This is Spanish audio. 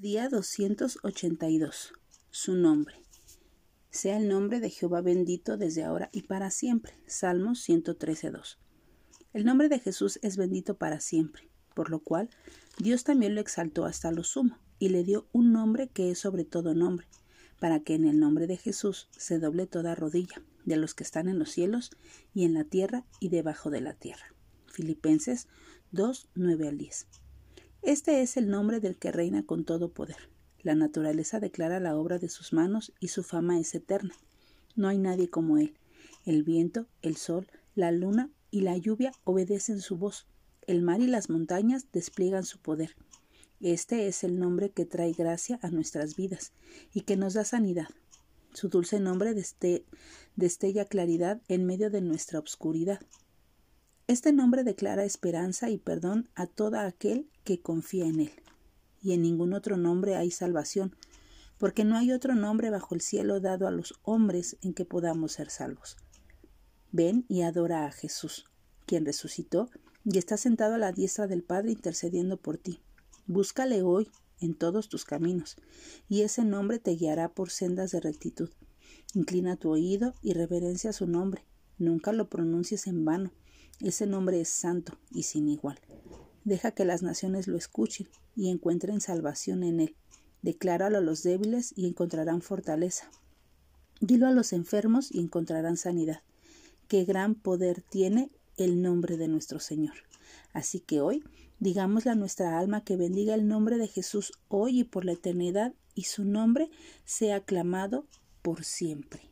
Día 282. Su nombre. Sea el nombre de Jehová bendito desde ahora y para siempre. Salmos 113.2. El nombre de Jesús es bendito para siempre, por lo cual Dios también lo exaltó hasta lo sumo y le dio un nombre que es sobre todo nombre, para que en el nombre de Jesús se doble toda rodilla de los que están en los cielos y en la tierra y debajo de la tierra. Filipenses 2, 9 al 10. Este es el nombre del que reina con todo poder. La naturaleza declara la obra de sus manos y su fama es eterna. No hay nadie como él. El viento, el sol, la luna y la lluvia obedecen su voz. El mar y las montañas despliegan su poder. Este es el nombre que trae gracia a nuestras vidas y que nos da sanidad. Su dulce nombre destella claridad en medio de nuestra obscuridad. Este nombre declara esperanza y perdón a todo aquel que confía en él. Y en ningún otro nombre hay salvación, porque no hay otro nombre bajo el cielo dado a los hombres en que podamos ser salvos. Ven y adora a Jesús, quien resucitó y está sentado a la diestra del Padre intercediendo por ti. Búscale hoy en todos tus caminos, y ese nombre te guiará por sendas de rectitud. Inclina tu oído y reverencia su nombre. Nunca lo pronuncies en vano. Ese nombre es santo y sin igual. Deja que las naciones lo escuchen y encuentren salvación en él. Decláralo a los débiles y encontrarán fortaleza. Dilo a los enfermos y encontrarán sanidad. Qué gran poder tiene el nombre de nuestro Señor. Así que hoy digámosle a nuestra alma que bendiga el nombre de Jesús hoy y por la eternidad y su nombre sea aclamado por siempre.